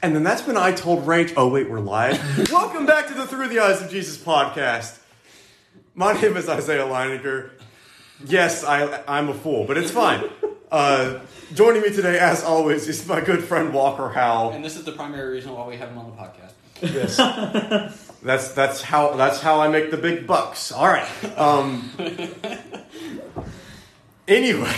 And then that's when I told Range, oh, wait, we're live. Welcome back to the Through the Eyes of Jesus podcast. My name is Isaiah Leininger. Yes, I, I'm a fool, but it's fine. Uh, joining me today, as always, is my good friend Walker Howell. And this is the primary reason why we have him on the podcast. Yes. that's that's how that's how I make the big bucks. All right. Um, anyway,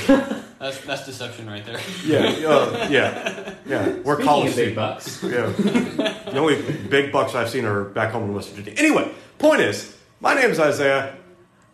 That's that's deception right there. yeah, uh, yeah, yeah. We're Speaking college big bucks, Yeah. the only big bucks I've seen are back home in West Virginia. Anyway, point is, my name is Isaiah.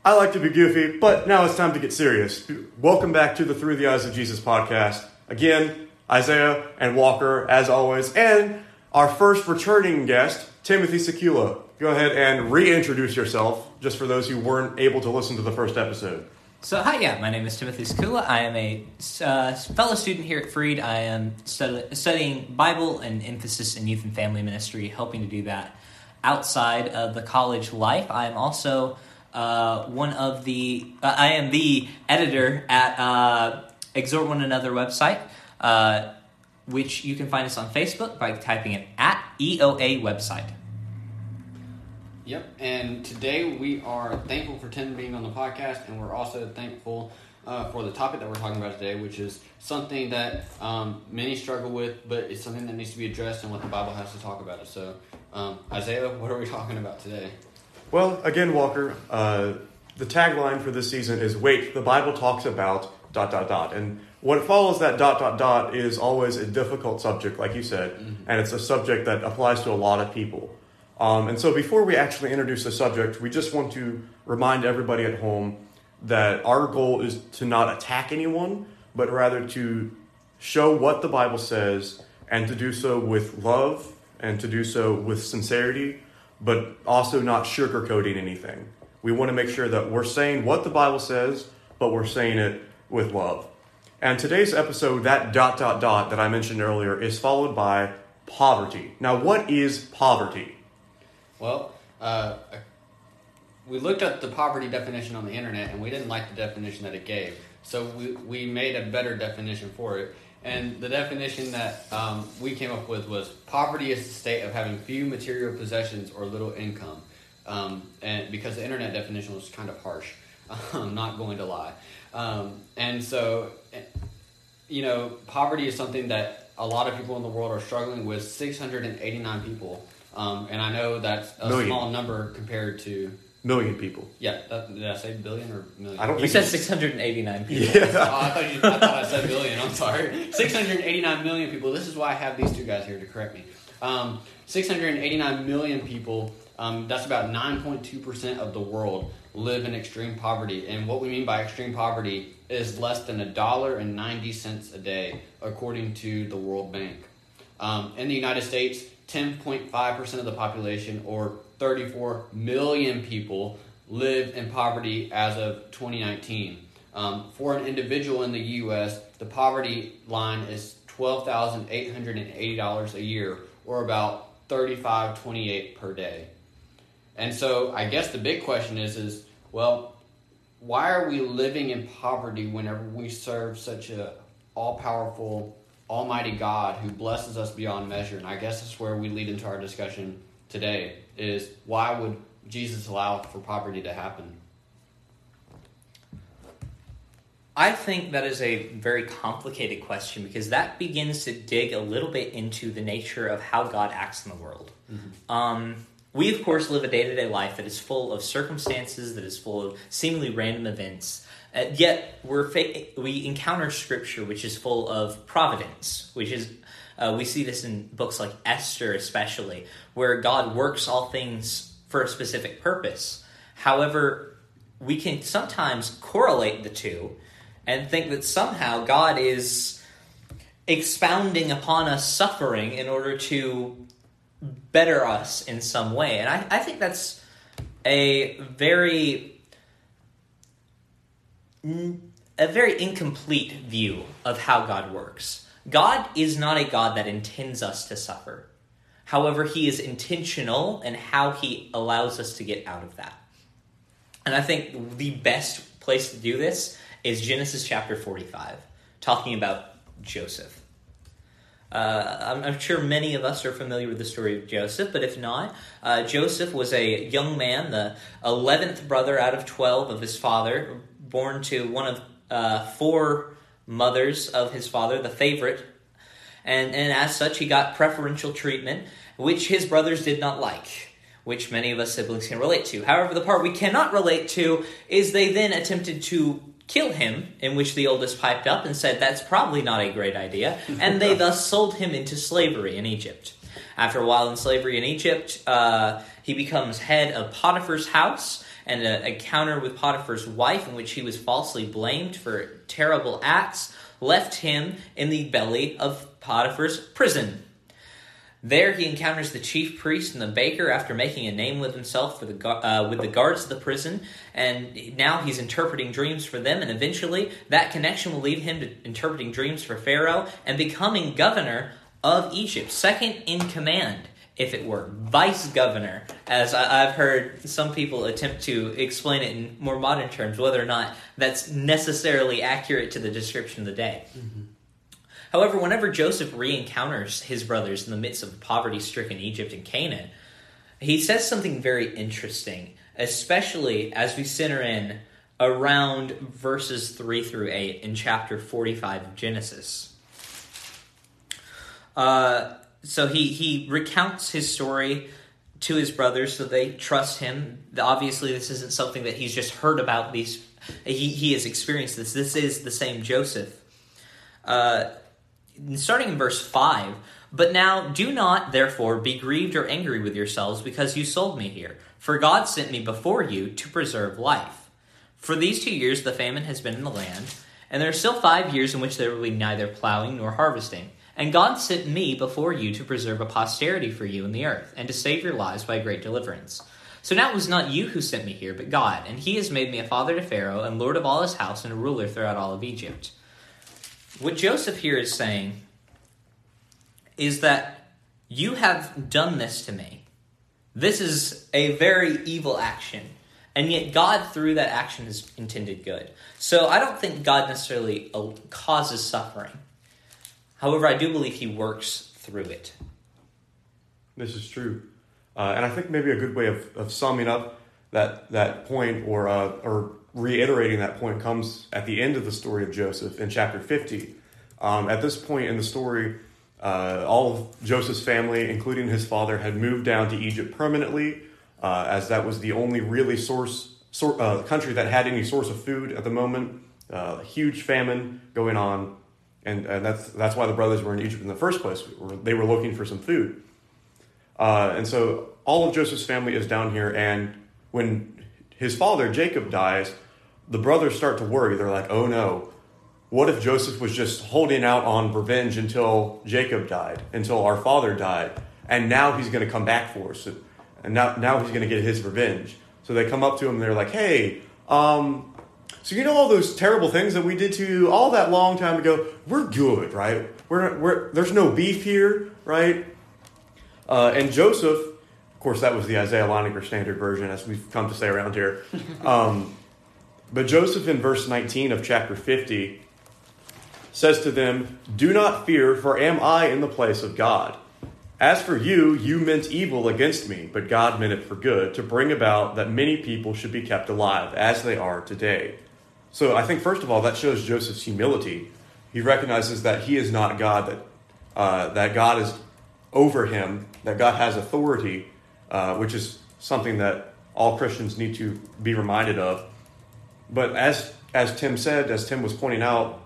I like to be goofy, but now it's time to get serious. Welcome back to the Through the Eyes of Jesus podcast. Again, Isaiah and Walker, as always, and our first returning guest, Timothy Secula. Go ahead and reintroduce yourself, just for those who weren't able to listen to the first episode. So, hi, yeah, my name is Timothy Secula. I am a uh, fellow student here at Freed. I am stud- studying Bible and emphasis in youth and family ministry, helping to do that outside of the college life. I am also uh, one of the, uh, I am the editor at uh, Exhort One Another website, uh, which you can find us on Facebook by typing in at EOA website. Yep. And today we are thankful for Tim being on the podcast, and we're also thankful uh, for the topic that we're talking about today, which is something that um, many struggle with, but it's something that needs to be addressed and what the Bible has to talk about it. So, um, Isaiah, what are we talking about today? Well, again, Walker, uh, the tagline for this season is Wait, the Bible talks about dot dot dot. And what follows that dot dot dot is always a difficult subject, like you said, and it's a subject that applies to a lot of people. Um, and so before we actually introduce the subject, we just want to remind everybody at home that our goal is to not attack anyone, but rather to show what the Bible says and to do so with love and to do so with sincerity, but also not sugarcoating anything. We want to make sure that we're saying what the Bible says, but we're saying it with love. And today's episode, that dot dot dot that I mentioned earlier, is followed by poverty. Now, what is poverty? Well, uh, we looked at the poverty definition on the internet, and we didn't like the definition that it gave. So we, we made a better definition for it. And the definition that um, we came up with was poverty is the state of having few material possessions or little income. Um, and because the internet definition was kind of harsh, I'm not going to lie. Um, and so, eh, you know, poverty is something that a lot of people in the world are struggling with. 689 people, um, and I know that's a Million. small number compared to Million people. yeah. That, did I say billion or million? I don't You think said 689 people. Oh, Yeah. I thought you. I thought I said billion. I'm sorry. 689 million people. This is why I have these two guys here to correct me. Um, 689 million people. Um, that's about 9.2 percent of the world live in extreme poverty. And what we mean by extreme poverty is less than a dollar and 90 cents a day, according to the World Bank. Um, in the United States, 10.5 percent of the population, or 34 million people, live in poverty as of 2019. Um, for an individual in the U.S., the poverty line is twelve thousand eight hundred and eighty dollars a year, or about $35.28 per day. And so, I guess the big question is, is well, why are we living in poverty whenever we serve such a all-powerful, almighty God who blesses us beyond measure? And I guess that's where we lead into our discussion today: is why would Jesus allow for poverty to happen? I think that is a very complicated question because that begins to dig a little bit into the nature of how God acts in the world. Um, we, of course, live a day to day life that is full of circumstances, that is full of seemingly random events. Uh, yet we're fa- we encounter Scripture, which is full of providence, which is uh, we see this in books like Esther, especially, where God works all things for a specific purpose. However, we can sometimes correlate the two and think that somehow God is expounding upon us suffering in order to better us in some way. And I, I think that's a very a very incomplete view of how God works. God is not a God that intends us to suffer. However, he is intentional in how he allows us to get out of that. And I think the best place to do this is Genesis chapter 45, talking about Joseph. Uh, I'm, I'm sure many of us are familiar with the story of Joseph, but if not, uh, Joseph was a young man, the 11th brother out of 12 of his father, born to one of uh, four mothers of his father, the favorite. And, and as such, he got preferential treatment, which his brothers did not like, which many of us siblings can relate to. However, the part we cannot relate to is they then attempted to kill him, in which the oldest piped up and said that's probably not a great idea, and they thus sold him into slavery in Egypt. After a while in slavery in Egypt, uh, he becomes head of Potiphar's house, and a encounter with Potiphar's wife, in which he was falsely blamed for terrible acts, left him in the belly of Potiphar's prison. There, he encounters the chief priest and the baker after making a name with himself the uh, with the guards of the prison, and now he's interpreting dreams for them. And eventually, that connection will lead him to interpreting dreams for Pharaoh and becoming governor of Egypt, second in command, if it were vice governor, as I, have heard some people attempt to explain it in more modern terms, whether or not that's necessarily accurate to the description of the day. Mm-hmm. However, whenever Joseph re encounters his brothers in the midst of poverty stricken Egypt and Canaan, he says something very interesting, especially as we center in around verses 3 through 8 in chapter 45 of Genesis. Uh, so he, he recounts his story to his brothers so they trust him. Obviously, this isn't something that he's just heard about. These he, he has experienced this. This is the same Joseph. Uh, starting in verse 5 But now do not, therefore, be grieved or angry with yourselves because you sold me here. For God sent me before you to preserve life. For these two years the famine has been in the land, and there are still five years in which there will be neither plowing nor harvesting. And God sent me before you to preserve a posterity for you in the earth, and to save your lives by great deliverance. So now it was not you who sent me here, but God, and he has made me a father to Pharaoh, and lord of all his house, and a ruler throughout all of Egypt. What Joseph here is saying is that you have done this to me. This is a very evil action. And yet, God, through that action, has intended good. So, I don't think God necessarily causes suffering. However, I do believe He works through it. This is true. Uh, and I think maybe a good way of, of summing up that, that point or, uh, or reiterating that point comes at the end of the story of Joseph in chapter 50. Um, at this point in the story, uh, all of Joseph's family, including his father, had moved down to Egypt permanently, uh, as that was the only really source, sor- uh, country that had any source of food at the moment. Uh, huge famine going on, and, and that's that's why the brothers were in Egypt in the first place. They were looking for some food, uh, and so all of Joseph's family is down here. And when his father Jacob dies, the brothers start to worry. They're like, oh no, what if Joseph was just holding out on revenge until Jacob died, until our father died, and now he's going to come back for us, and now, now he's going to get his revenge? So they come up to him and they're like, hey, um, so you know all those terrible things that we did to you all that long time ago? We're good, right? We're, we're, there's no beef here, right? Uh, and Joseph, of course, that was the Isaiah Leininger Standard Version, as we've come to say around here. Um, but Joseph in verse 19 of chapter 50 says to them, Do not fear, for am I in the place of God? As for you, you meant evil against me, but God meant it for good, to bring about that many people should be kept alive, as they are today. So I think, first of all, that shows Joseph's humility. He recognizes that he is not God, that, uh, that God is over him, that God has authority, uh, which is something that all Christians need to be reminded of. But as as Tim said, as Tim was pointing out,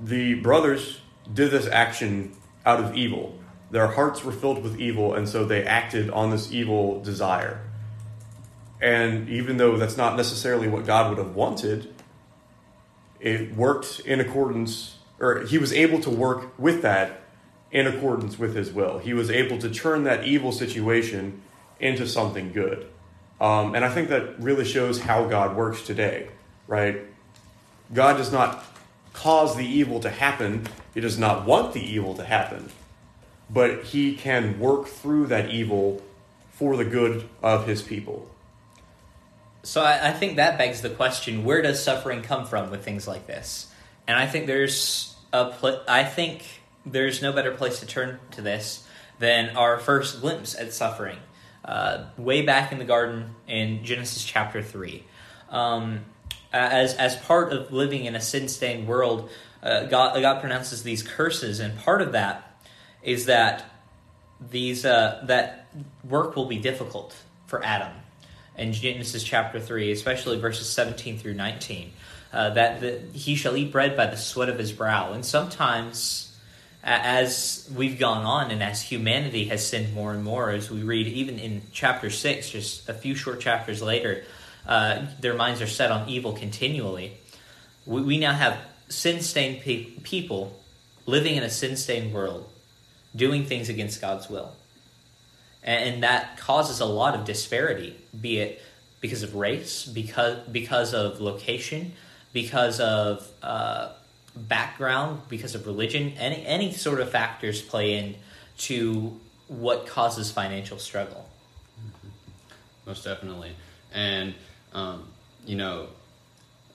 the brothers did this action out of evil. Their hearts were filled with evil, and so they acted on this evil desire. And even though that's not necessarily what God would have wanted, it worked in accordance, or he was able to work with that in accordance with his will. He was able to turn that evil situation into something good. Um, and I think that really shows how God works today, right? God does not cause the evil to happen, He does not want the evil to happen, but He can work through that evil for the good of His people. So I, I think that begs the question where does suffering come from with things like this? And I think there's a pl- I think there's no better place to turn to this than our first glimpse at suffering, uh, way back in the garden in Genesis chapter three. Um, as as part of living in a sin stained world, uh, God God pronounces these curses, and part of that is that these uh, that work will be difficult for Adam. In Genesis chapter three, especially verses seventeen through nineteen, uh, that the, he shall eat bread by the sweat of his brow, and sometimes. As we've gone on, and as humanity has sinned more and more, as we read even in chapter six, just a few short chapters later, uh, their minds are set on evil continually. We, we now have sin stained pe- people living in a sin stained world, doing things against God's will. And, that causes a lot of disparity, be it because of race, because, because of location, because of uh, background, because of religion. Any, any sort of factors play in to what causes financial struggle. Most definitely. And um, you know,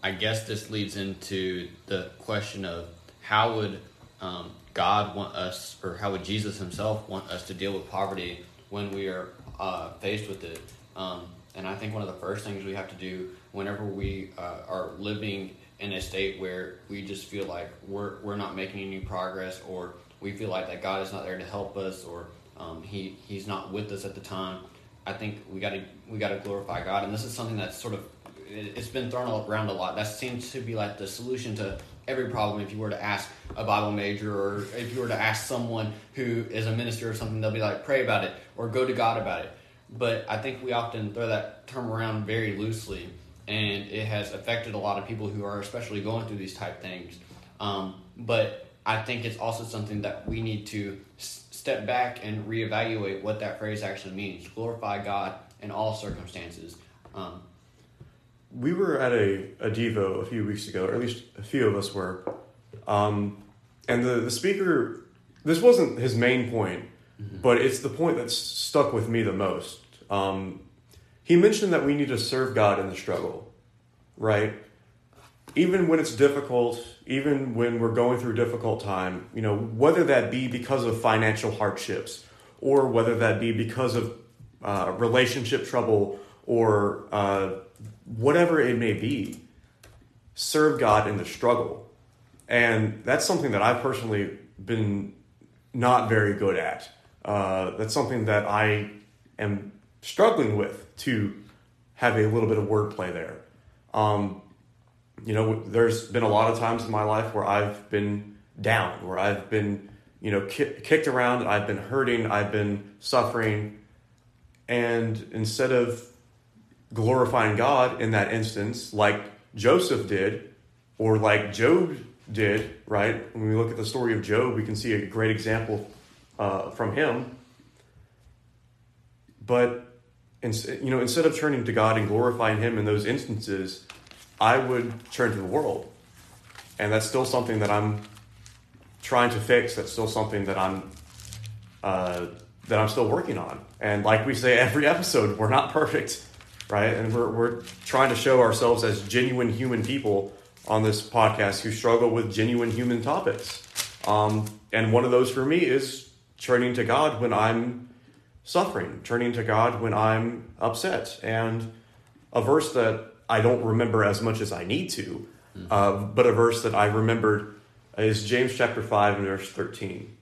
I guess this leads into the question of how would um, God want us, or how would Jesus Himself want us to deal with poverty when we are uh, faced with it? Um, and I think one of the first things we have to do whenever we uh, are living in a state where we just feel like we're we're not making any progress, or we feel like that God is not there to help us, or um, He He's not with us at the time. I think we got to we got to glorify God, and this is something that's sort of it's been thrown around a lot. That seems to be like the solution to every problem. If you were to ask a Bible major, or if you were to ask someone who is a minister or something, they'll be like, "Pray about it" or "Go to God about it." But I think we often throw that term around very loosely, and it has affected a lot of people who are especially going through these type things. Um, but I think it's also something that we need to step back and reevaluate what that phrase actually means. Glorify God in all circumstances. Um, we were at a, a Devo a few weeks ago, or at least a few of us were. Um, and the, the speaker, this wasn't his main point, mm-hmm. but it's the point that's stuck with me the most. Um, he mentioned that we need to serve God in the struggle, right? even when it's difficult, even when we're going through a difficult time, you know, whether that be because of financial hardships or whether that be because of uh, relationship trouble or uh, whatever it may be, serve God in the struggle. And that's something that I've personally been not very good at. Uh, that's something that I am struggling with to have a little bit of wordplay there. Um, you know, there's been a lot of times in my life where I've been down, where I've been, you know, ki- kicked around, I've been hurting, I've been suffering. And instead of glorifying God in that instance, like Joseph did, or like Job did, right? When we look at the story of Job, we can see a great example uh, from him. But, you know, instead of turning to God and glorifying Him in those instances, I would turn to the world. And that's still something that I'm trying to fix. That's still something that I'm uh, that I'm still working on. And like we say every episode, we're not perfect, right? And we're we're trying to show ourselves as genuine human people on this podcast who struggle with genuine human topics. Um, and one of those for me is turning to God when I'm suffering, turning to God when I'm upset. And a verse that I don't remember as much as I need to. Mm-hmm. Uh, but a verse that I remembered is James chapter 5 and verse 13.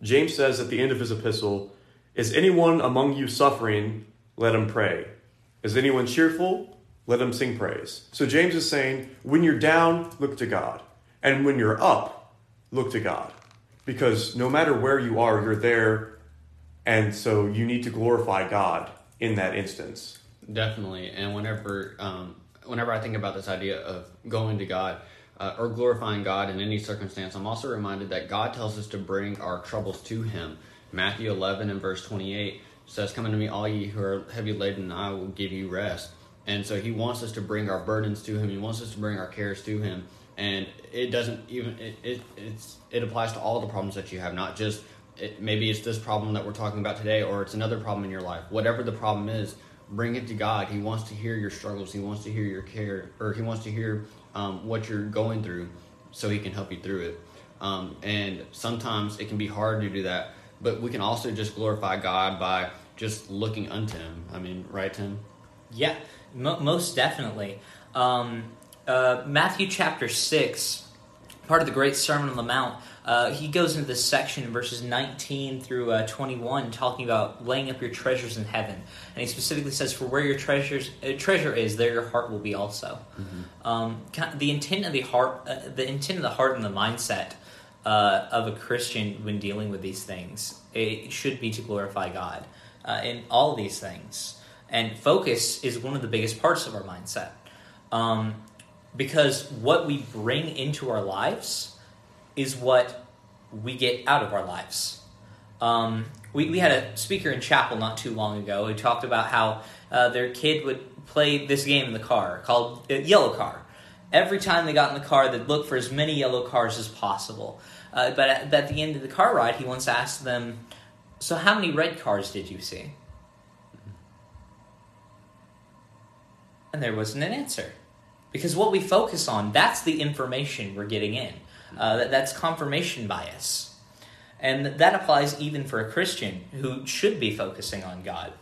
James says at the end of his epistle, Is anyone among you suffering? Let him pray. Is anyone cheerful? Let him sing praise. So James is saying, when you're down, look to God. And when you're up, look to God. Because no matter where you are, you're there. And so you need to glorify God in that instance. Definitely, and whenever um, whenever I think about this idea of going to God uh, or glorifying God in any circumstance, I'm also reminded that God tells us to bring our troubles to Him. Matthew 11 and verse 28 says, "Come unto me, all ye who are heavy laden, and I will give you rest." And so He wants us to bring our burdens to Him. He wants us to bring our cares to Him, and it doesn't even it, it it's it applies to all the problems that you have, not just it, maybe it's this problem that we're talking about today, or it's another problem in your life. Whatever the problem is bring it to God. He wants to hear your struggles. He wants to hear your care, or He wants to hear um, what you're going through, so He can help you through it. Um, and sometimes it can be hard to do that, but we can also just glorify God by just looking unto Him. I mean, right, Tim? Yeah, mo- most definitely. Um, uh, Matthew chapter 6, part of the Great Sermon on the Mount, uh, he goes into this section in verses 19 through uh, 21 talking about laying up your treasures in heaven. And he specifically says, For where your treasures, uh, treasure is, there your heart will be also. Um, the intent of the heart, uh, the intent of the heart and the mindset uh, of a Christian when dealing with these things, it should be to glorify God uh, in all these things. And focus is one of the biggest parts of our mindset. Um, because what we bring into our lives is what we get out of our lives. Um, we, we had a speaker in chapel not too long ago who talked about how uh, their kid would play this game in the car called uh, Yellow Car. Every time they got in the car, they'd look for as many yellow cars as possible. Uh, but, at, but at the end of the car ride, he once asked them, So, how many red cars did you see? And there wasn't an answer. Because what we focus on, that's the information we're getting in. Uh, that, that's confirmation bias. And that applies even for a Christian who should be focusing on God.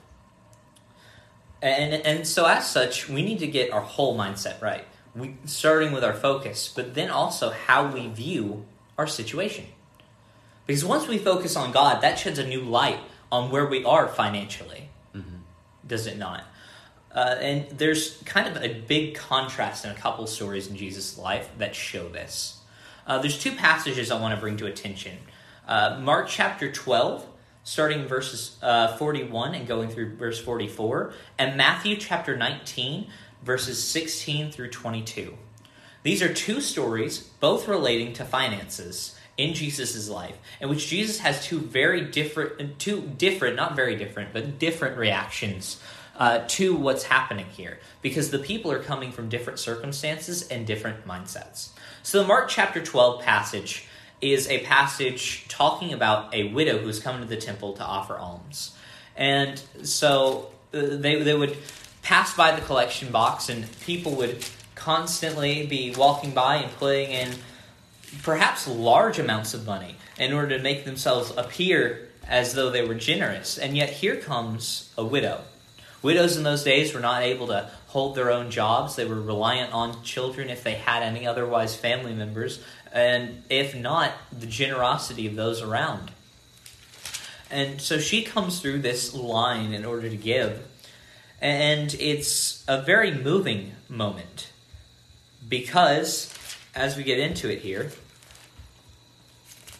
And, and so, as such, we need to get our whole mindset right. We, starting with our focus, but then also how we view our situation. Because once we focus on God, that sheds a new light on where we are financially. Does it not? Uh, and there's kind of a big contrast in a couple stories in Jesus' life that show this. Uh, there's two passages I want to bring to attention. Uh, Mark chapter 12, starting verses uh, 41 and going through verse 44, and Matthew chapter 19, verses 16 through 22. These are two stories, both relating to finances in Jesus' life, in which Jesus has two very different, two different, not very different, but different reactions uh, to what's happening here, because the people are coming from different circumstances and different mindsets. So the Mark chapter 12 passage is a passage talking about a widow who's come to the temple to offer alms. And so uh, they, they would pass by the collection box, and people would constantly be walking by and putting in perhaps large amounts of money in order to make themselves appear as though they were generous. And yet here comes a widow. Widows in those days were not able to hold their own jobs. They were reliant on children if they had any, otherwise, family members, and if not, the generosity of those around. And so she comes through this line in order to give, and it's a very moving moment because, as we get into it here,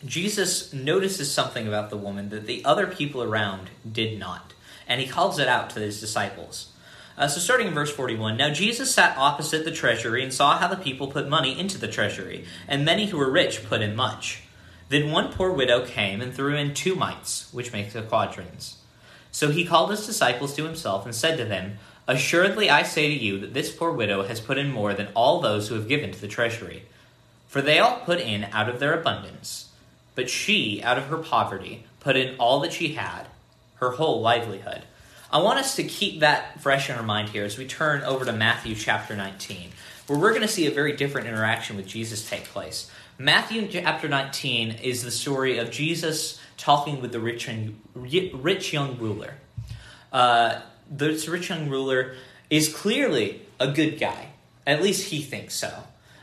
Jesus notices something about the woman that the other people around did not, and he calls it out to his disciples. Uh, so, starting in verse 41, now Jesus sat opposite the treasury and saw how the people put money into the treasury, and many who were rich put in much. Then one poor widow came and threw in two mites, which makes a quadrans. So he called his disciples to himself and said to them, Assuredly I say to you that this poor widow has put in more than all those who have given to the treasury. For they all put in out of their abundance, but she, out of her poverty, put in all that she had, her whole livelihood. I want us to keep that fresh in our mind here as we turn over to Matthew chapter 19, where we're going to see a very different interaction with Jesus take place. Matthew chapter 19 is the story of Jesus talking with the rich, and, rich young ruler. Uh, this rich young ruler is clearly a good guy. At least he thinks so.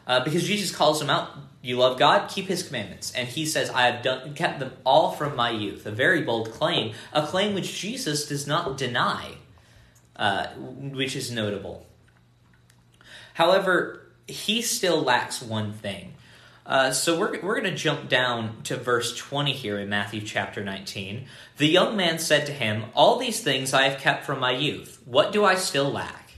Uh, because Jesus calls him out, you love God, keep his commandments. And he says, I have done, kept them all from my youth. A very bold claim, a claim which Jesus does not deny, uh, which is notable. However, he still lacks one thing. Uh, so we're, we're going to jump down to verse 20 here in Matthew chapter 19. The young man said to him, All these things I have kept from my youth. What do I still lack?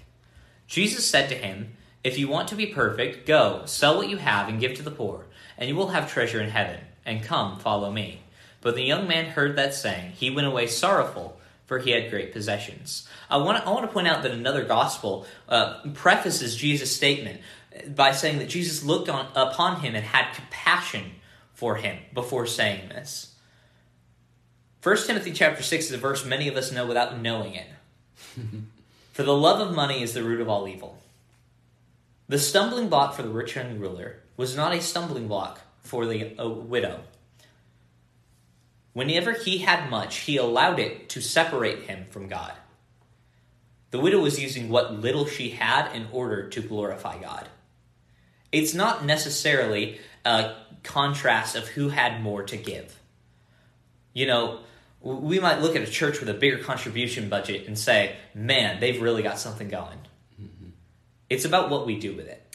Jesus said to him, If you want to be perfect, go, sell what you have and give to the poor, and you will have treasure in heaven, and come, follow me. But the young man heard that saying. He went away sorrowful, for he had great possessions. I want to, I want to point out that another gospel uh, prefaces Jesus' statement by saying that Jesus looked on, upon him and had compassion for him before saying this. 1 Timothy chapter 6 is a verse many of us know without knowing it. for the love of money is the root of all evil. The stumbling block for the rich young ruler was not a stumbling block for the uh, widow. Whenever he had much, he allowed it to separate him from God. The widow was using what little she had in order to glorify God. It's not necessarily a contrast of who had more to give. You know, we might look at a church with a bigger contribution budget and say, man, they've really got something going. Mm-hmm. It's about what we do with it.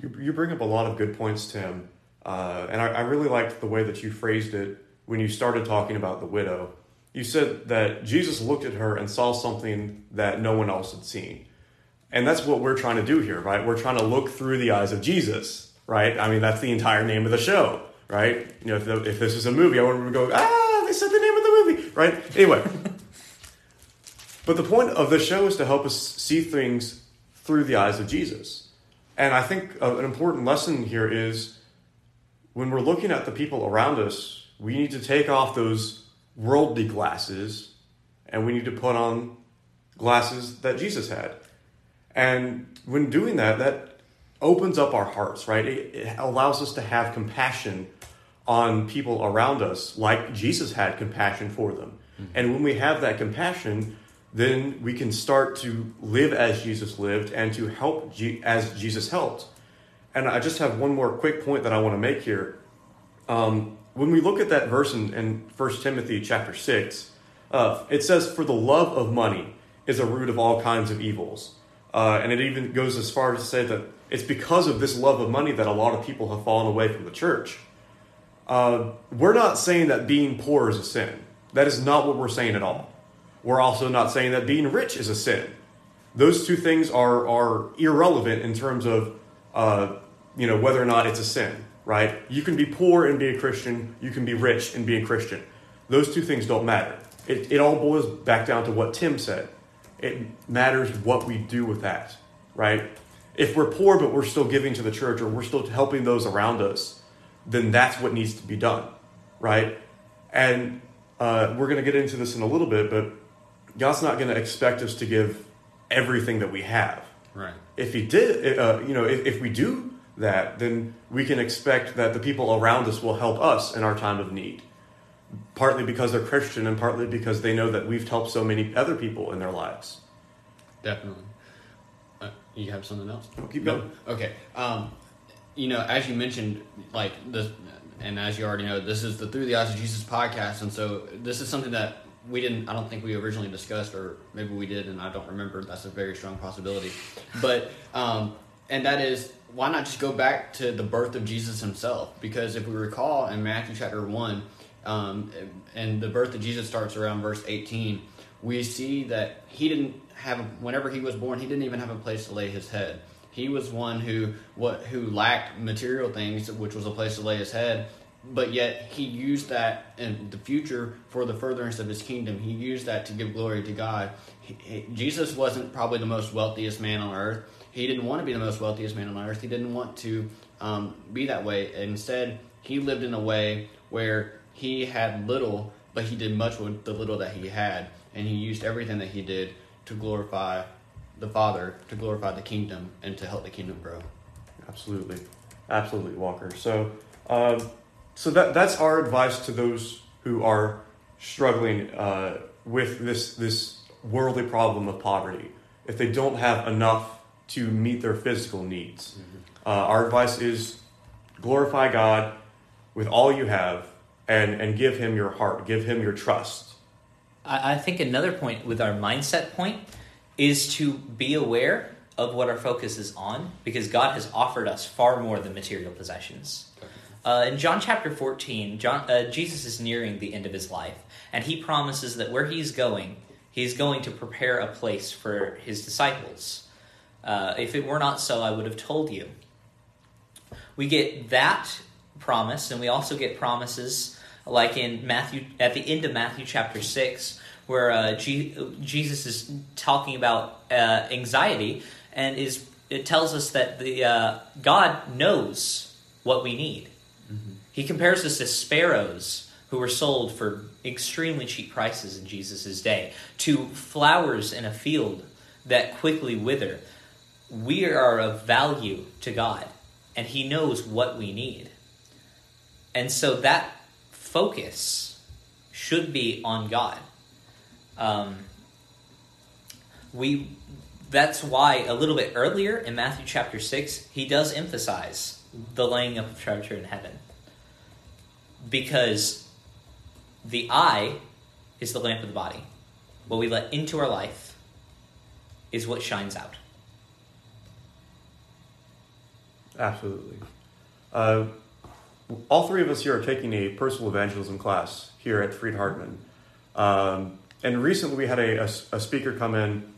You, you bring up a lot of good points, Tim. Uh, and I, I really liked the way that you phrased it when you started talking about the widow. You said that Jesus looked at her and saw something that no one else had seen. And that's what we're trying to do here, right? We're trying to look through the eyes of Jesus, right? I mean, that's the entire name of the show, right? You know, if, the, if this is a movie, I would go, ah, they said the name of the movie, right? Anyway. but the point of the show is to help us see things through the eyes of Jesus. And I think an important lesson here is when we're looking at the people around us, we need to take off those worldly glasses and we need to put on glasses that Jesus had. And when doing that, that opens up our hearts, right? It, it, allows us to have compassion on people around us, like Jesus had compassion for them. Mm-hmm. And when we have that compassion, then we can start to live as Jesus lived and to help G- as Jesus helped. And I just have one more quick point that I want to make here. Um, when we look at that verse in, in 1 Timothy chapter 6, uh, it says, For the love of money is a root of all kinds of evils. Uh, and it even goes as far as to say that it's because of this love of money that a lot of people have fallen away from the church. Uh, we're not saying that being poor is a sin. That is not what we're saying at all. We're also not saying that being rich is a sin. Those two things are, are irrelevant in terms of uh, you know whether or not it's a sin right? You can be poor and be a Christian, you can be rich and be a Christian. Those two things don't matter. It, it all boils back down to what Tim said. It matters what we do with that, right? If we're poor but we're still giving to the church or we're still helping those around us, then that's what needs to be done, right? And uh, we're going to get into this in a little bit, but God's not going to expect us to give everything that we have. Right. If He did, uh, you know, if, if we do that, then we can expect that the people around us will help us in our time of need. Partly because they're Christian and partly because they know that we've helped so many other people in their lives. Definitely. Uh, you have something else? I'll keep going. No? Okay. Um, you know, as you mentioned, like this, and as you already know, this is the Through the Eyes of Jesus podcast, and so this is something that we didn't. I don't think we originally discussed, or maybe we did, and I don't remember. That's a very strong possibility, but um, and that is why not just go back to the birth of Jesus himself? Because if we recall in Matthew chapter 1, um, and the birth of Jesus starts around verse 18, we see that he didn't have, whenever he was born, he didn't even have a place to lay his head. He was one who what who lacked material things, which was a place to lay his head, but yet he used that in the future for the furtherance of his kingdom. He used that to give glory to God. He, he, Jesus wasn't probably the most wealthiest man on earth he didn't want to be the most wealthiest man on earth. He didn't want to um, be that way. Instead, he lived in a way where he had little, but he did much with the little that he had, and he used everything that he did to glorify the Father, to glorify the kingdom, and to help the kingdom grow. Absolutely, absolutely, Walker. So, um, so that that's our advice to those who are struggling uh, with this this worldly problem of poverty. If they don't have enough to meet their physical needs. Mm-hmm. Uh, our advice is glorify God with all you have and, and give Him your heart, give Him your trust. I, I think another point with our mindset point is to be aware of what our focus is on because God has offered us far more than material possessions. Uh, in John chapter 14, John, uh, Jesus is nearing the end of his life, and he promises that where he's going, he's going to prepare a place for his disciples. Uh, if it were not so, I would have told you. We get that promise, and we also get promises like in Matthew at the end of Matthew chapter six, where uh, G- Jesus is talking about uh, anxiety, and is it tells us that the uh, God knows what we need. Mm-hmm. He compares us to sparrows who were sold for extremely cheap prices in Jesus' day, to flowers in a field that quickly wither we are of value to God. and He knows what we need. And so that focus should be on God. Um, we that's why a little bit earlier in Matthew chapter 6, he does emphasize the laying up of treasure in heaven. Because the eye is the lamp of the body. What we let into our life is what shines out. Absolutely. Uh, all three of us here are taking a personal evangelism class here at Freed Hardeman. Um, and recently we had a, a, a speaker come in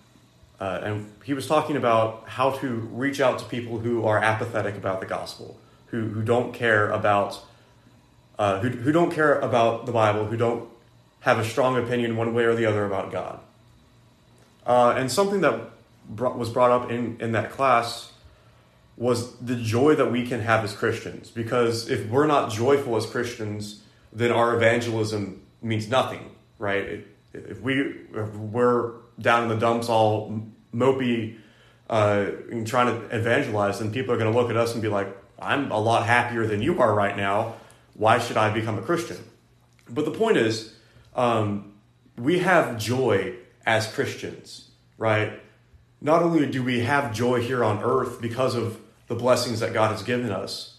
uh, and he was talking about how to reach out to people who are apathetic about the gospel, who, who don't care about uh, who, who don't care about the Bible, who don't have a strong opinion one way or the other about God. Uh, and something that brought, was brought up in, in that class was the joy that we can have as Christians. Because if we're not joyful as Christians, then our evangelism means nothing, right? If we if we're down in the dumps all mopey uh, trying to evangelize, then people are going to look at us and be like, "I'm a lot happier than you are right now. Why should I become a Christian?" But the point is, um, we have joy as Christians, right? Not only do we have joy here on earth because of the blessings that God has given us,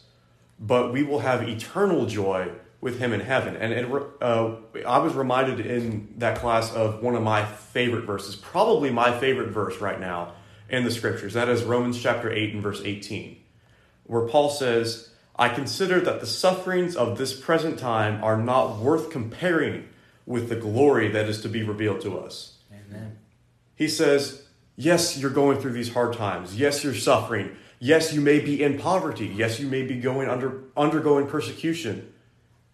but we will have eternal joy with Him in heaven. And it, uh, I was reminded in that class of one of my favorite verses, probably my favorite verse right now in the scriptures. That is Romans chapter 8 and verse 18, where Paul says, I consider that the sufferings of this present time are not worth comparing with the glory that is to be revealed to us. Amen. He says, Yes, you're going through these hard times. Yes, you're suffering. Yes, you may be in poverty. Yes, you may be going under undergoing persecution.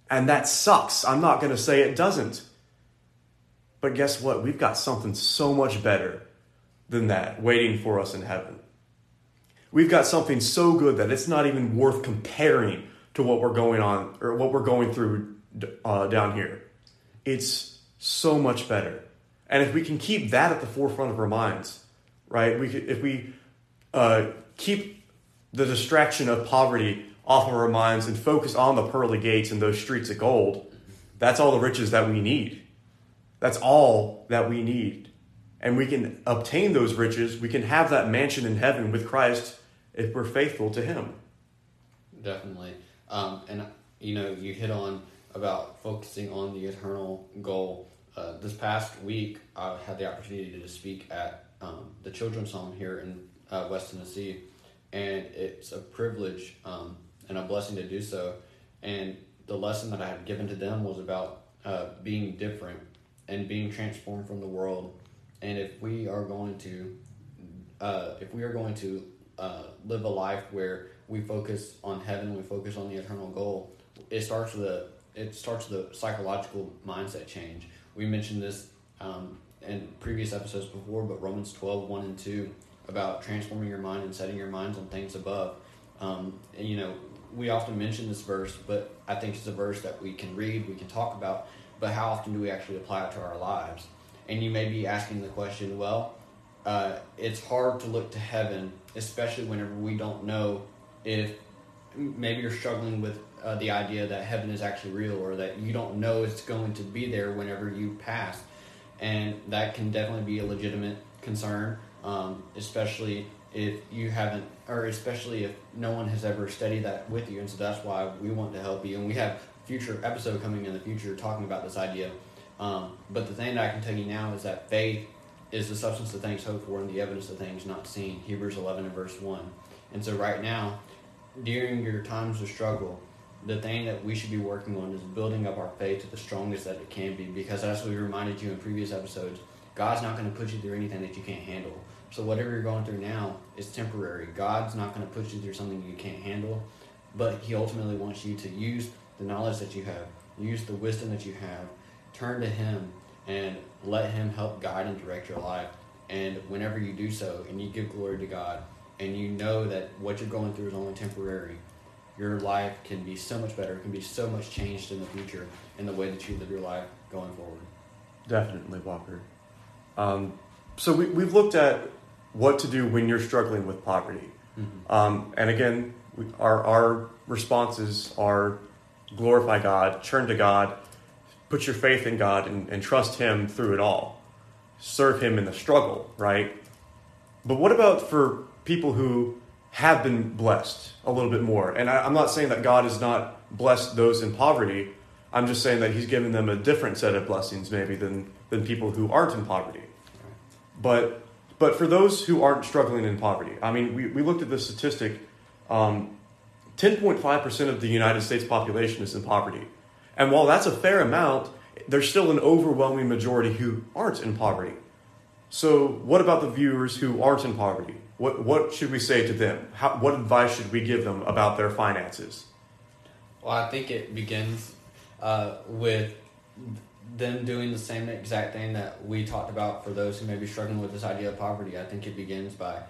And that sucks. I'm not going to say it doesn't. But guess what? We've got something so much better than that waiting for us in heaven. We've got something so good that it's not even worth comparing to what we're going on or what we're going through uh, down here. It's so much better. And if we can keep that at the forefront of our minds, right? We if we uh, keep the distraction of poverty off of our minds and focus on the pearly gates and those streets of gold, that's all the riches that we need. That's all that we need. And we can obtain those riches. We can have that mansion in heaven with Christ if we're faithful to Him. Definitely. Um, and, you know, you hit on about focusing on the eternal goal. Uh, this past week, I had the opportunity to speak at um, the children's home here in uh, West Tennessee, and it's a privilege um, and a blessing to do so. And the lesson that I had given to them was about uh, being different and being transformed from the world. And if we are going to, uh, if we are going to uh, live a life where we focus on heaven, we focus on the eternal goal, it starts with a it starts with a psychological mindset change. We mentioned this um, in previous episodes before, but Romans 12, 1 and 2 about transforming your mind and setting your minds on things above. Um, and, you know, we often mention this verse, but I think it's a verse that we can read, we can talk about, but how often do we actually apply it to our lives? And you may be asking the question, well, uh, it's hard to look to heaven, especially whenever we don't know if maybe you're struggling with uh, the idea that heaven is actually real or that you don't know it's going to be there whenever you pass. And that can definitely be a legitimate concern, um, especially if you haven't, or especially if no one has ever studied that with you. And so that's why we want to help you. And we have future episode coming in the future talking about this idea. Um, but the thing that I can tell you now is that faith is the substance of things hoped for and the evidence of things not seen. Hebrews 11 and verse 1. And so right now, during your times of struggle, the thing that we should be working on is building up our faith to the strongest that it can be. Because as we reminded you in previous episodes, God's not going to put you through anything that you can't handle. So whatever you're going through now is temporary. God's not going to put you through something you can't handle, but He ultimately wants you to use the knowledge that you have, use the wisdom that you have, turn to Him, and let Him help guide and direct your life. And whenever you do so, and you give glory to God, and you know that what you're going through is only temporary, your life can be so much better, it can be so much changed in the future in the way that you live your life going forward. Definitely, Walker. Um, so we, we've looked at what to do when you're struggling with poverty. Mm-hmm. Um, and again, we, our our responses are glorify God, turn to God, put your faith in God, and, and trust Him through it all. Serve Him in the struggle, right? But what about for people who have been blessed a little bit more? And I, I'm not saying that God has not blessed those in poverty. I'm just saying that He's given them a different set of blessings, maybe, than, than people who aren't in poverty. But but for those who aren't struggling in poverty, I mean, we, we looked at the statistic. Um, 10.5% of the United States population is in poverty. And while that's a fair amount, there's still an overwhelming majority who aren't in poverty. So, what about the viewers who aren't in poverty? What, what should we say to them? How, what advice should we give them about their finances? Well, I think it begins uh, with them doing the same exact thing that we talked about for those who may be struggling with this idea of poverty. I think it begins by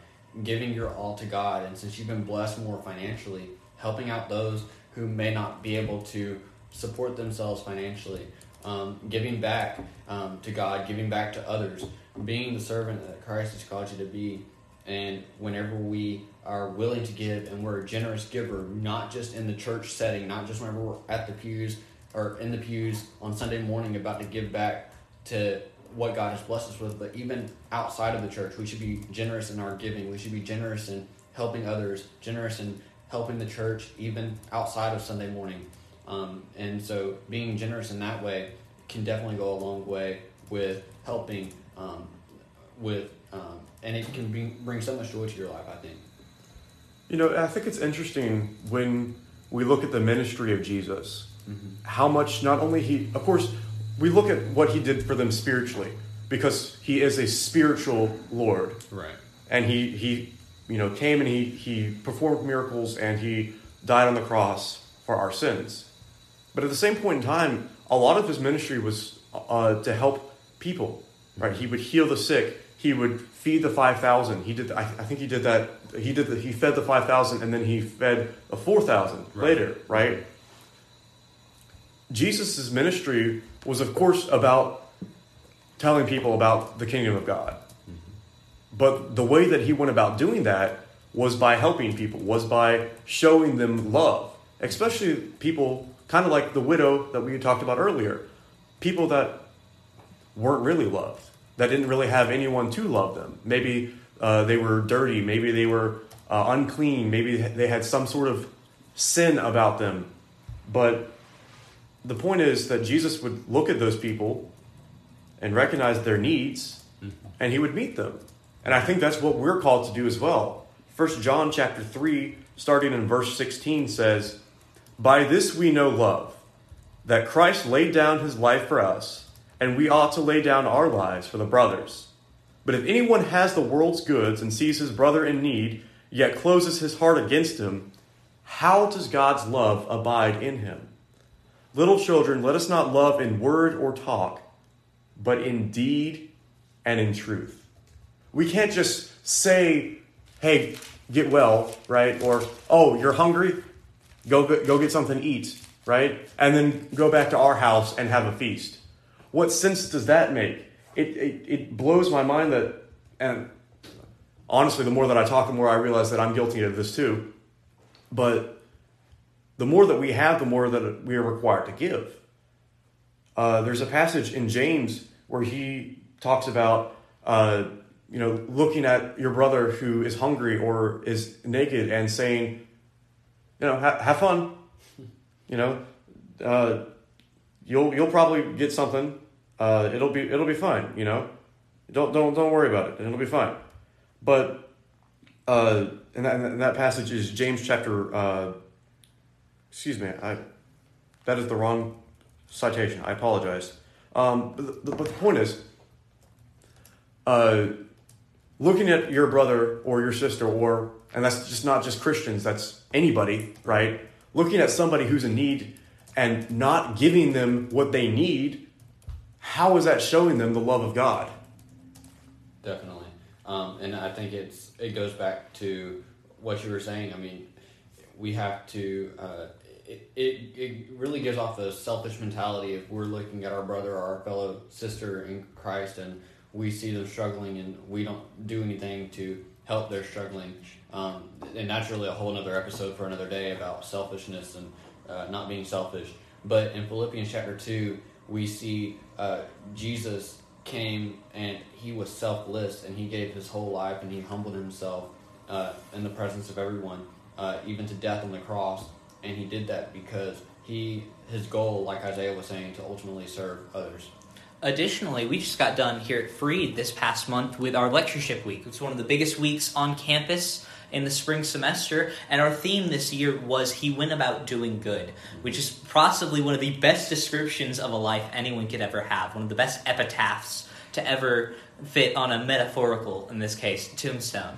giving your all to God. And since you've been blessed more financially, helping out those who may not be able to support themselves financially, um, giving back um, to God, giving back to others, being the servant that Christ has called you to be. And whenever we are willing to give and we're a generous giver, not just in the church setting, not just whenever we're at the pews or in the pews on Sunday morning about to give back to what God has blessed us with, but even outside of the church, we should be generous in our giving. We should be generous in helping others, generous in helping the church, even outside of Sunday morning. Um, and so being generous in that way can definitely go a long way with helping um, with um, and it can bring, bring so much joy to your life i think You know, I think it's interesting when we look at the ministry of Jesus, how much not only he, of course, we look at what he did for them spiritually, because he is a spiritual Lord. right. And he he you know came and he he performed miracles and he died on the cross for our sins. But at the same point in time a lot of his ministry was uh, to help people right? He would heal the sick. He would feed the 5000 he did I, I think he did that he did the, he fed the 5000 and then he fed the 4000 Right. later right jesus' ministry was of course about telling people about the kingdom of god but the way that he went about doing that was by helping people, was by showing them love, especially people kind of like the widow that we talked about earlier, people that weren't really loved, that didn't really have anyone to love them. Maybe uh, they were dirty, maybe they were uh, unclean, maybe they had some sort of sin about them. But the point is that Jesus would look at those people and recognize their needs mm-hmm. and he would meet them. And I think that's what we're called to do as well. First John chapter 3 starting in verse 16 says, "By this we know love, that Christ laid down his life for us, and we ought to lay down our lives for the brothers. But if anyone has the world's goods and sees his brother in need, yet closes his heart against him, how does God's love abide in him? Little children, let us not love in word or talk, but in deed and in truth. We can't just say, hey, get well, right? Or, oh, you're hungry? Go, go get something to eat, right? And then go back to our house and have a feast. What sense does that make? It, it, it blows my mind that, and honestly, the more that I talk, the more I realize that I'm guilty of this too. But the more that we have, the more that we are required to give. Uh, there's a passage in James where he talks about, uh, you know, looking at your brother who is hungry or is naked and saying, you know, ha- have fun. You know, uh, you'll you'll probably get something. Uh, it'll be it'll be fine. You know, don't don't don't worry about it. It'll be fine. But uh, and, that, and that passage is James chapter. Excuse me, I that is the wrong citation. I apologize. Um, but, the, but the point is, uh, looking at your brother or your sister, or and that's just not just Christians. That's anybody, right? Looking at somebody who's in need and not giving them what they need. How is that showing them the love of God? Definitely, um, and I think it's it goes back to what you were saying. I mean, we have to. Uh, it, it really gives off a selfish mentality if we're looking at our brother or our fellow sister in Christ and we see them struggling and we don't do anything to help their struggling. Um, and that's really a whole other episode for another day about selfishness and uh, not being selfish. But in Philippians chapter 2, we see uh, Jesus came and he was selfless and he gave his whole life and he humbled himself uh, in the presence of everyone, uh, even to death on the cross. And he did that because he his goal, like Isaiah was saying, to ultimately serve others. Additionally, we just got done here at Freed this past month with our lectureship week. It's one of the biggest weeks on campus in the spring semester, and our theme this year was He Went About Doing Good, which is possibly one of the best descriptions of a life anyone could ever have, one of the best epitaphs to ever fit on a metaphorical, in this case, tombstone.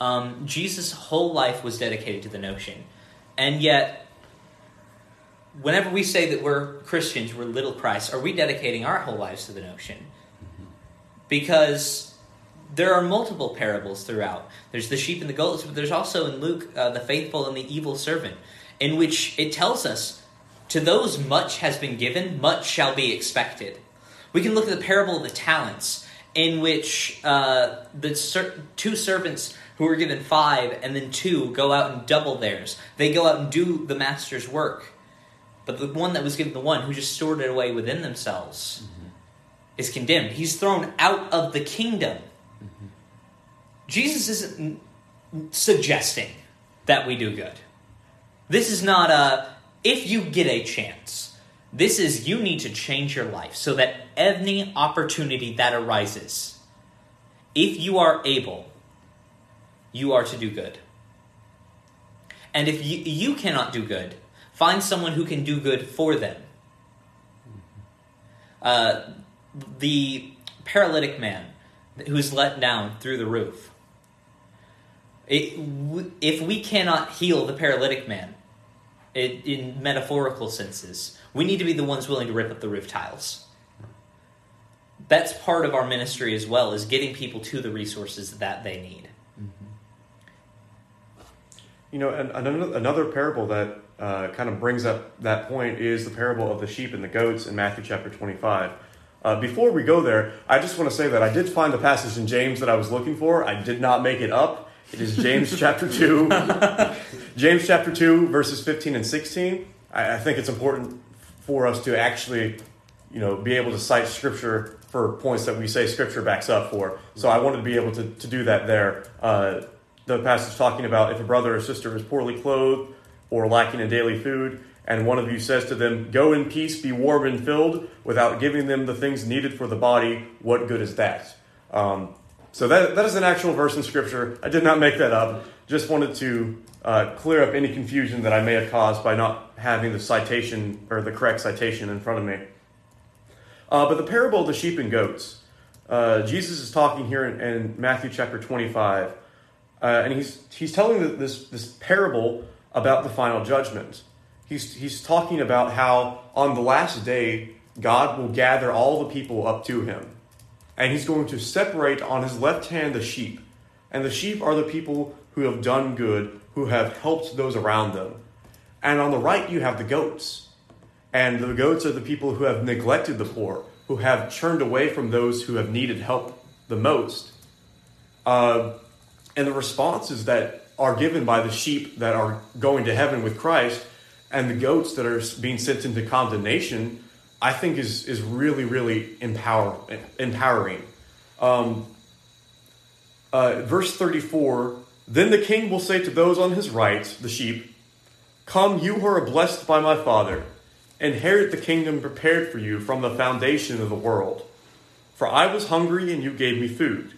Um, Jesus' whole life was dedicated to the notion, and yet whenever we say that we're Christians, we're little Christ, are we dedicating our whole lives to the notion? Because there are multiple parables throughout. There's the sheep and the goats, but there's also in Luke uh, the faithful and the evil servant, in which it tells us, to those much has been given, much shall be expected. We can look at the parable of the talents, in which uh, the ser- two servants who were given five and then two go out and double theirs. They go out and do the master's work. But the one that was given the one who just stored it away within themselves mm-hmm. is condemned. He's thrown out of the kingdom. Mm-hmm. Jesus isn't suggesting that we do good. This is not a, if you get a chance. This is you need to change your life so that any opportunity that arises, if you are able, you are to do good. And if you, you cannot do good, Find someone who can do good for them. Uh, the paralytic man who's let down through the roof. It, if we cannot heal the paralytic man, it, in metaphorical senses, we need to be the ones willing to rip up the roof tiles. That's part of our ministry as well, is getting people to the resources that they need. You know, and another, another parable that uh, kind of brings up that point is the parable of the sheep and the goats in Matthew chapter 25. Uh, before we go there, I just want to say that I did find the passage in James that I was looking for. I did not make it up. It is James chapter 2. James chapter 2, verses 15 and 16. I, I think it's important for us to actually, you know, be able to cite scripture for points that we say scripture backs up for. So I wanted to be able to, to do that there. Uh, the passage talking about if a brother or sister is poorly clothed or lacking in daily food, and one of you says to them, Go in peace, be warm and filled, without giving them the things needed for the body, what good is that? Um, so that, that is an actual verse in Scripture. I did not make that up. Just wanted to uh, clear up any confusion that I may have caused by not having the citation or the correct citation in front of me. Uh, but the parable of the sheep and goats, uh, Jesus is talking here in, in Matthew chapter 25, uh, and he's, he's telling this, this parable about the final judgment. He's, he's talking about how on the last day, God will gather all the people up to him. And he's going to separate on his left hand the sheep. And the sheep are the people who have done good, who have helped those around them. And on the right, you have the goats. And the goats are the people who have neglected the poor, who have turned away from those who have needed help the most. Uh, and the responses that are given by the sheep that are going to heaven with Christ and the goats that are being sent into condemnation, I think is is really really empower, empowering. Um, uh, verse thirty four. Then the king will say to those on his right, the sheep, "Come, you who are blessed by my Father, inherit the kingdom prepared for you from the foundation of the world. For I was hungry and you gave me food;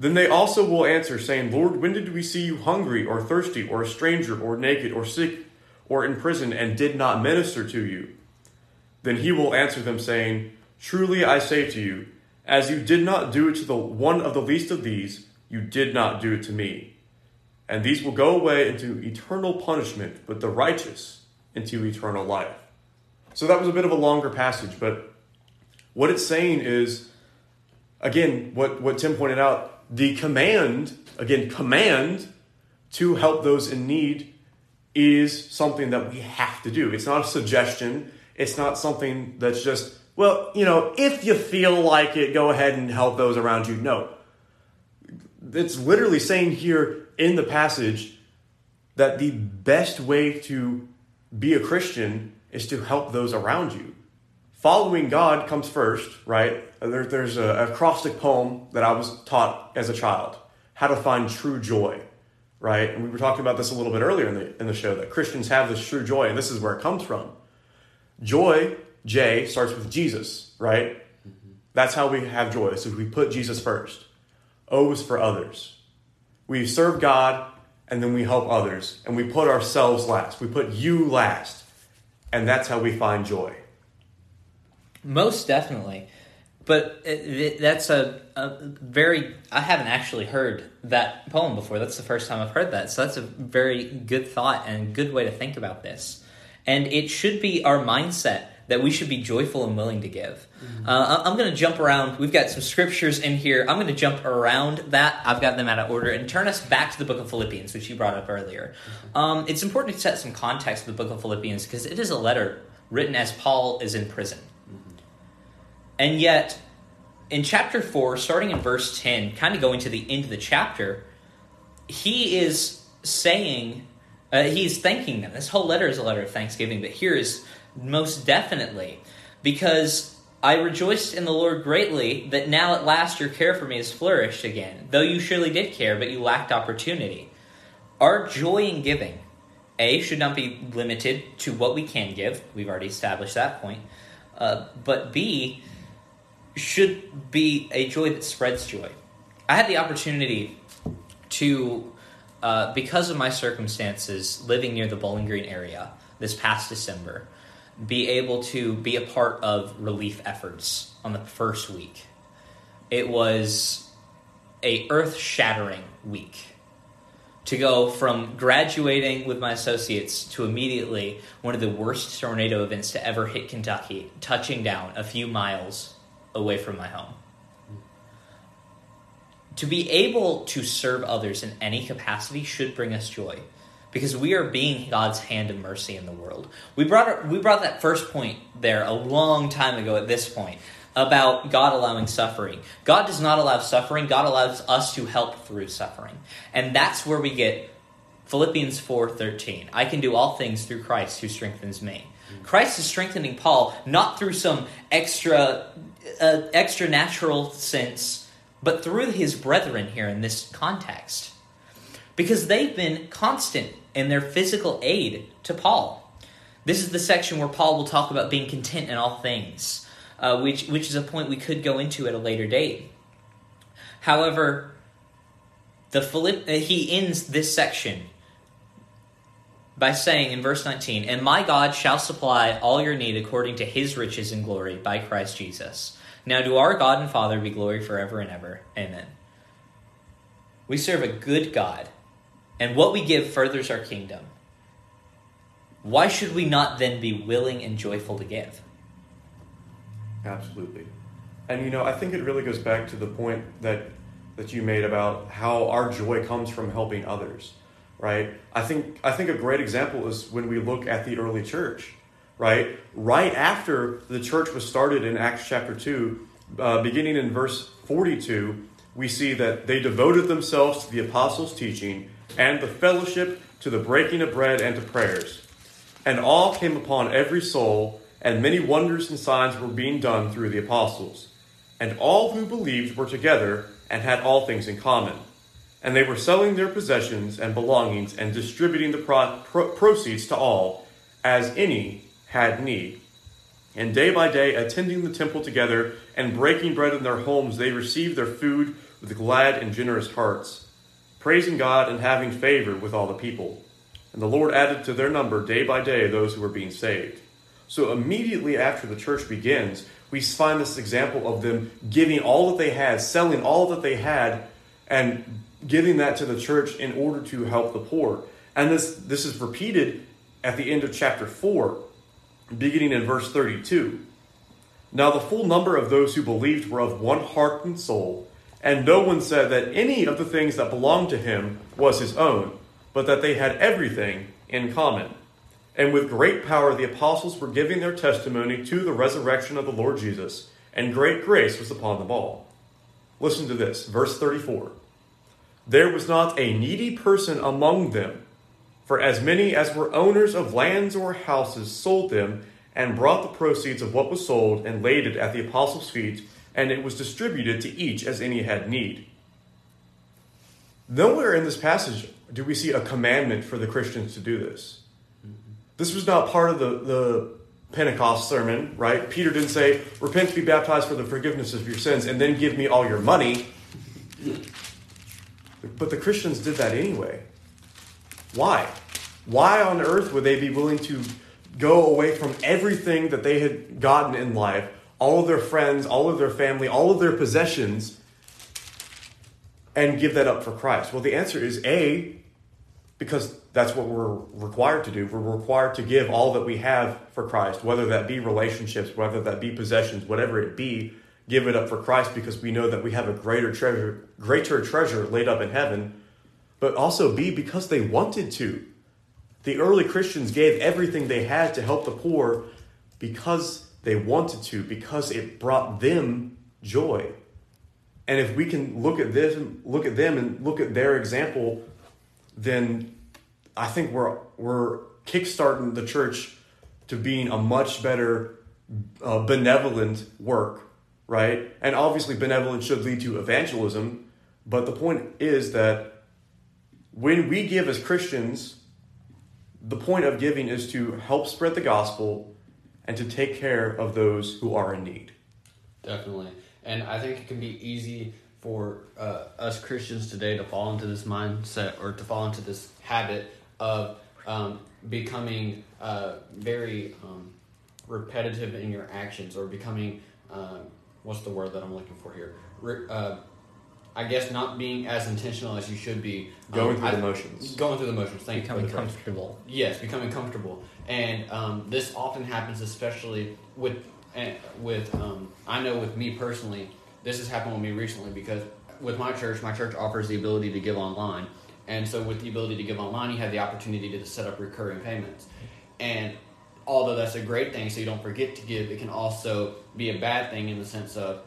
Then they also will answer, saying, Lord, when did we see you hungry or thirsty or a stranger or naked or sick or in prison and did not minister to you? Then he will answer them, saying, Truly I say to you, as you did not do it to the one of the least of these, you did not do it to me. And these will go away into eternal punishment, but the righteous into eternal life. So that was a bit of a longer passage, but what it's saying is, again, what, what Tim pointed out, the command, again, command to help those in need is something that we have to do. It's not a suggestion. It's not something that's just, well, you know, if you feel like it, go ahead and help those around you. No. It's literally saying here in the passage that the best way to be a Christian is to help those around you. Following God comes first, right? There, there's a acrostic poem that I was taught as a child how to find true joy, right? And we were talking about this a little bit earlier in the, in the show that Christians have this true joy, and this is where it comes from. Joy, J, starts with Jesus, right? That's how we have joy. So we put Jesus first. O is for others. We serve God and then we help others and we put ourselves last. We put you last. And that's how we find joy. Most definitely. But that's a, a very, I haven't actually heard that poem before. That's the first time I've heard that. So that's a very good thought and good way to think about this. And it should be our mindset that we should be joyful and willing to give. Mm-hmm. Uh, I'm going to jump around. We've got some scriptures in here. I'm going to jump around that. I've got them out of order and turn us back to the book of Philippians, which you brought up earlier. Mm-hmm. Um, it's important to set some context of the book of Philippians because it is a letter written as Paul is in prison. And yet, in chapter 4, starting in verse 10, kind of going to the end of the chapter, he is saying, uh, he's thanking them. This whole letter is a letter of thanksgiving, but here is most definitely. Because I rejoiced in the Lord greatly that now at last your care for me has flourished again, though you surely did care, but you lacked opportunity. Our joy in giving, A, should not be limited to what we can give. We've already established that point. Uh, but B, should be a joy that spreads joy. I had the opportunity to, uh, because of my circumstances, living near the Bowling Green area this past December be able to be a part of relief efforts on the first week. It was a earth-shattering week to go from graduating with my associates to immediately one of the worst tornado events to ever hit Kentucky, touching down a few miles away from my home. To be able to serve others in any capacity should bring us joy because we are being God's hand of mercy in the world. We brought we brought that first point there a long time ago at this point about God allowing suffering. God does not allow suffering. God allows us to help through suffering. And that's where we get Philippians 4:13. I can do all things through Christ who strengthens me. Christ is strengthening Paul not through some extra uh, extra natural sense, but through his brethren here in this context. Because they've been constant in their physical aid to Paul. This is the section where Paul will talk about being content in all things, uh, which, which is a point we could go into at a later date. However, the Philipp, uh, he ends this section by saying in verse 19, And my God shall supply all your need according to his riches and glory by Christ Jesus. Now to our God and Father be glory forever and ever. Amen. We serve a good God and what we give furthers our kingdom. Why should we not then be willing and joyful to give? Absolutely. And you know, I think it really goes back to the point that that you made about how our joy comes from helping others, right? I think I think a great example is when we look at the early church, right? Right after the church was started in Acts chapter 2, uh, beginning in verse 42, we see that they devoted themselves to the apostles' teaching and the fellowship to the breaking of bread and to prayers. And awe came upon every soul, and many wonders and signs were being done through the apostles. And all who believed were together and had all things in common. And they were selling their possessions and belongings and distributing the pro- pro- proceeds to all, as any had need. And day by day, attending the temple together and breaking bread in their homes, they received their food with glad and generous hearts, praising God and having favor with all the people. And the Lord added to their number day by day those who were being saved. So immediately after the church begins, we find this example of them giving all that they had, selling all that they had, and giving that to the church in order to help the poor. And this, this is repeated at the end of chapter 4, beginning in verse 32. Now the full number of those who believed were of one heart and soul, and no one said that any of the things that belonged to him was his own, but that they had everything in common. And with great power the apostles were giving their testimony to the resurrection of the Lord Jesus, and great grace was upon them all. Listen to this, verse 34. There was not a needy person among them, for as many as were owners of lands or houses sold them and brought the proceeds of what was sold and laid it at the apostles' feet, and it was distributed to each as any had need. Nowhere in this passage do we see a commandment for the Christians to do this. This was not part of the, the Pentecost sermon, right? Peter didn't say, Repent, be baptized for the forgiveness of your sins, and then give me all your money. But the Christians did that anyway. Why? Why on earth would they be willing to go away from everything that they had gotten in life, all of their friends, all of their family, all of their possessions, and give that up for Christ? Well, the answer is A, because that's what we're required to do. We're required to give all that we have for Christ, whether that be relationships, whether that be possessions, whatever it be, give it up for Christ because we know that we have a greater treasure, greater treasure laid up in heaven. But also B because they wanted to. The early Christians gave everything they had to help the poor because they wanted to, because it brought them joy. And if we can look at this, look at them and look at their example, then I think we're we're kickstarting the church to being a much better uh, benevolent work, right? And obviously, benevolence should lead to evangelism. But the point is that when we give as Christians, the point of giving is to help spread the gospel and to take care of those who are in need. Definitely. And I think it can be easy for uh, us Christians today to fall into this mindset or to fall into this habit of um, becoming uh, very um, repetitive in your actions or becoming, uh, what's the word that I'm looking for here? Re- uh, I guess not being as intentional as you should be. Going Um, through I- the motions. Going through the motions. Thank Becoming you. for the correction. comfortable. Yes, becoming comfortable, and um, this often happens, especially with eh, with um, I know with me personally, this has happened with me recently because with my church, my church offers the ability to give online, and so with the ability to give online, you have the opportunity to set up recurring payments, and although that's a great thing, so you don't forget to give, it can also be a bad thing in the sense of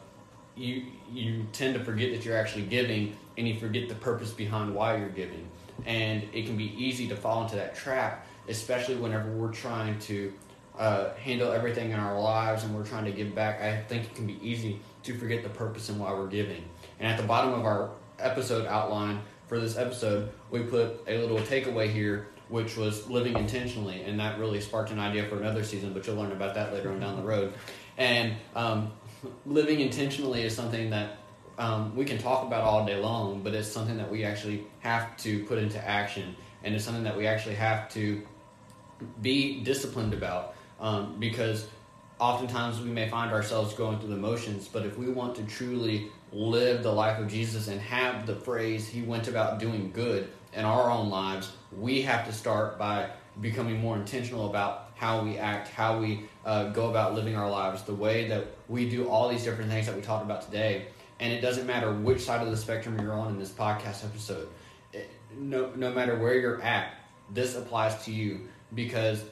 you you tend to forget that you're actually giving and you forget the purpose behind why you're giving. And it can be easy to fall into that trap especially whenever we're trying to uh, handle everything in our lives and we're trying to give back. I think it can be easy to forget the purpose and why we're giving. And at the bottom of our episode outline for this episode we put a little takeaway here which was living intentionally. And that really sparked an idea for another season but you'll learn about that later on down the road. And um, living intentionally is something that um, we can talk about all day long, but it's something that we actually have to put into action, and it's something that we actually have to be disciplined about um, because oftentimes we may find ourselves going through the motions, but if we want to truly live the life of Jesus and have the phrase, He went about doing good in our own lives, we have to start by becoming more intentional about how we act, how we uh, go about living our lives, the way that we do all these different things that we talked about today. And it doesn't matter which side of the spectrum you're on in this podcast episode. It, no, no matter where you're at, this applies to you because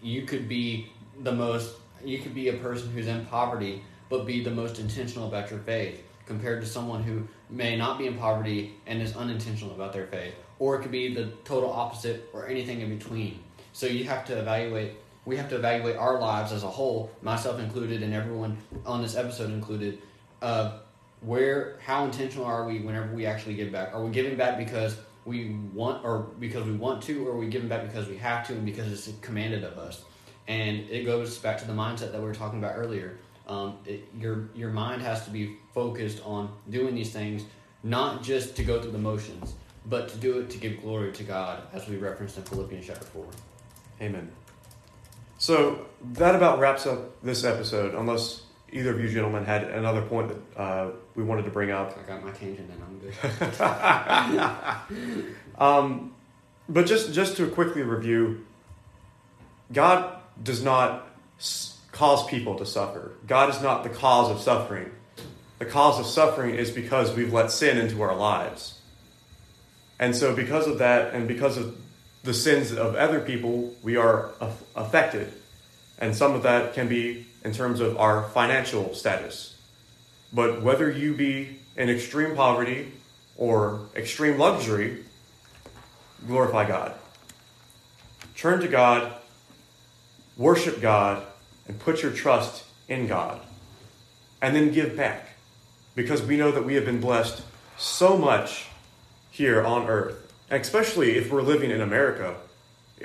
you could be the most, you could be a person who's in poverty, but be the most intentional about your faith compared to someone who may not be in poverty and is unintentional about their faith. Or it could be the total opposite or anything in between. So you have to evaluate we have to evaluate our lives as a whole, myself included, and everyone on this episode included. Uh, where, how intentional are we whenever we actually give back? Are we giving back because we want, or because we want to, or are we giving back because we have to, and because it's commanded of us? and it goes back to the mindset that we were talking about earlier. Um, it, your your mind has to be focused on doing these things, not just to go through the motions, but to do it to give glory to God, as we referenced in Philippians chapter four. Amen. So that about wraps up this episode, unless either of you gentlemen had another point that uh, we wanted to bring up. I got my tangent, and I'm good. Um, but just just to quickly review, God does not cause people to suffer. God is not the cause of suffering. The cause of suffering is because we've let sin into our lives. And so, because of that, and because of the sins of other people, we are aff- affected. And some of that can be in terms of our financial status. But whether you be in extreme poverty or extreme luxury, glorify God. Turn to God, worship God, and put your trust in God. And then give back. Because we know that we have been blessed so much here on earth, especially if we're living in America.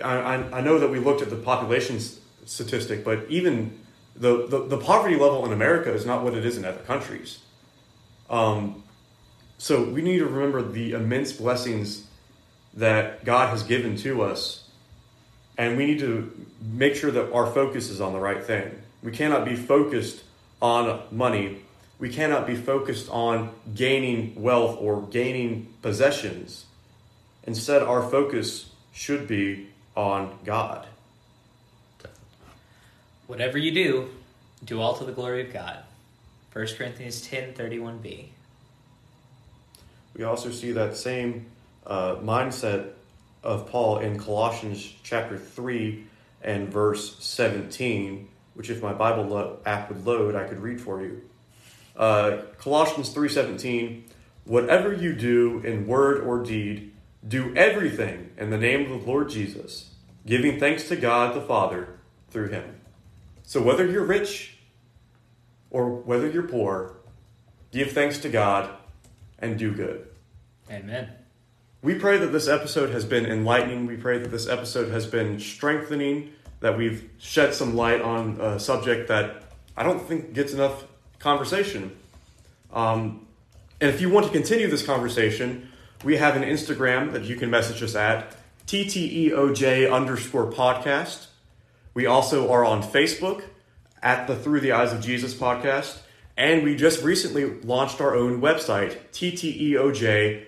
I, I, I know that we looked at the population statistic, but even the, the, the poverty level in America is not what it is in other countries. Um, so we need to remember the immense blessings that God has given to us, and we need to make sure that our focus is on the right thing. We cannot be focused on money. We cannot be focused on gaining wealth or gaining possessions. Instead, our focus should be on God. Whatever you do, do all to the glory of God. 1 Corinthians ten thirty one b We also see that same uh, mindset of Paul in Colossians chapter 3 and verse 17, which if my Bible lo- app would load, I could read for you. Uh, Colossians 3:17, whatever you do in word or deed, do everything in the name of the Lord Jesus, giving thanks to God the Father through him. So whether you're rich or whether you're poor, give thanks to God and do good. Amen. We pray that this episode has been enlightening. We pray that this episode has been strengthening, that we've shed some light on a subject that I don't think gets enough conversation. Um, and if you want to continue this conversation, we have an Instagram that you can message us at TTEOJ underscore podcast. We also are on Facebook at the Through the Eyes of Jesus podcast. And we just recently launched our own website, tteoj.com.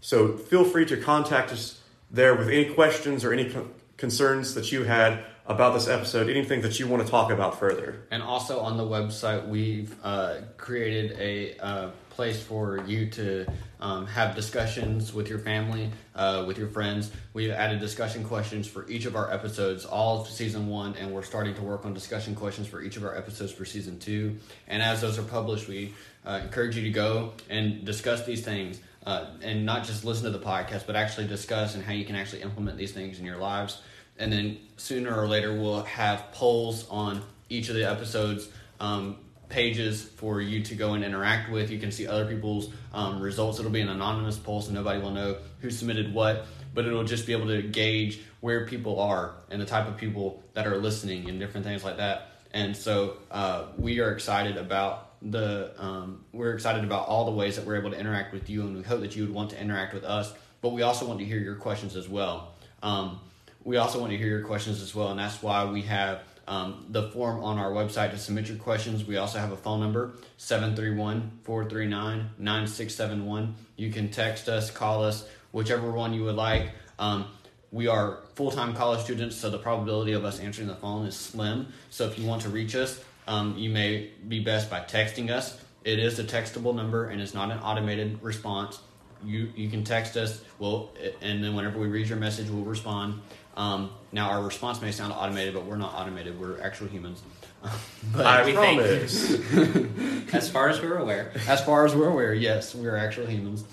So feel free to contact us there with any questions or any con- concerns that you had about this episode, anything that you want to talk about further. And also on the website, we've uh, created a uh, place for you to um, have discussions with your family, uh, with your friends. We've added discussion questions for each of our episodes, all of season one, and we're starting to work on discussion questions for each of our episodes for season two. And as those are published, we uh, encourage you to go and discuss these things. Uh, and not just listen to the podcast, but actually discuss and how you can actually implement these things in your lives and then sooner or later we'll have polls on each of the episodes um, pages for you to go and interact with. You can see other people's um, results. It'll be an anonymous poll so nobody will know who submitted what but it'll just be able to gauge where people are and the type of people that are listening and different things like that. And so uh, we are excited about the um, we're excited about all the ways that we're able to interact with you and we hope that you would want to interact with us but we also want to hear your questions as well. Um, we also want to hear your questions as well, and that's why we have um, the form on our website to submit your questions. We also have a phone number, 731 439 9671. You can text us, call us, whichever one you would like. Um, we are full time college students, so the probability of us answering the phone is slim. So if you want to reach us, um, you may be best by texting us. It is a textable number and it's not an automated response. You you can text us, well, and then whenever we read your message, we'll respond. Um, now our response may sound automated, but we're not automated. We're actual humans. but I we think- promise. As far as we're aware. as far as we're aware, yes, we're actual humans.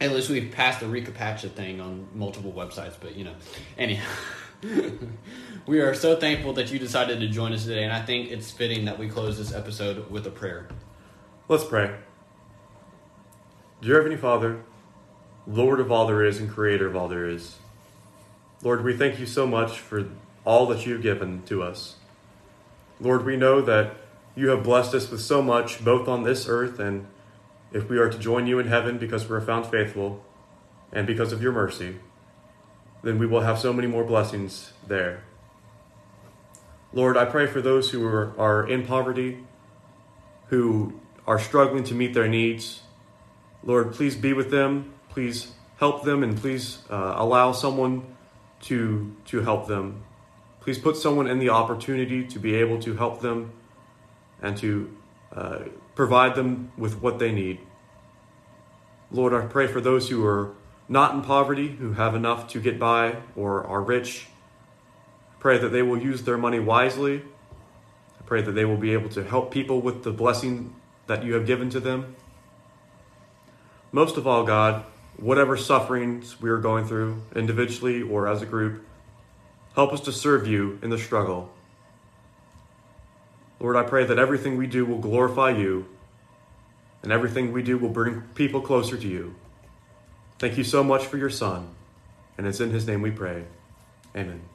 At least we've passed the recaptcha thing on multiple websites, but you know, anyhow. we are so thankful that you decided to join us today, and I think it's fitting that we close this episode with a prayer. Let's pray. Dear Heavenly Father, Lord of all there is and creator of all there is, Lord, we thank you so much for all that you've given to us. Lord, we know that you have blessed us with so much, both on this earth and if we are to join you in heaven because we are found faithful and because of your mercy, then we will have so many more blessings there. Lord, I pray for those who are, are in poverty, who are struggling to meet their needs. Lord, please be with them. Please help them and please uh, allow someone to, to help them. Please put someone in the opportunity to be able to help them and to uh, provide them with what they need. Lord, I pray for those who are not in poverty, who have enough to get by or are rich. I pray that they will use their money wisely. I pray that they will be able to help people with the blessing that you have given to them. Most of all, God, whatever sufferings we are going through, individually or as a group, help us to serve you in the struggle. Lord, I pray that everything we do will glorify you and everything we do will bring people closer to you. Thank you so much for your Son, and it's in his name we pray. Amen.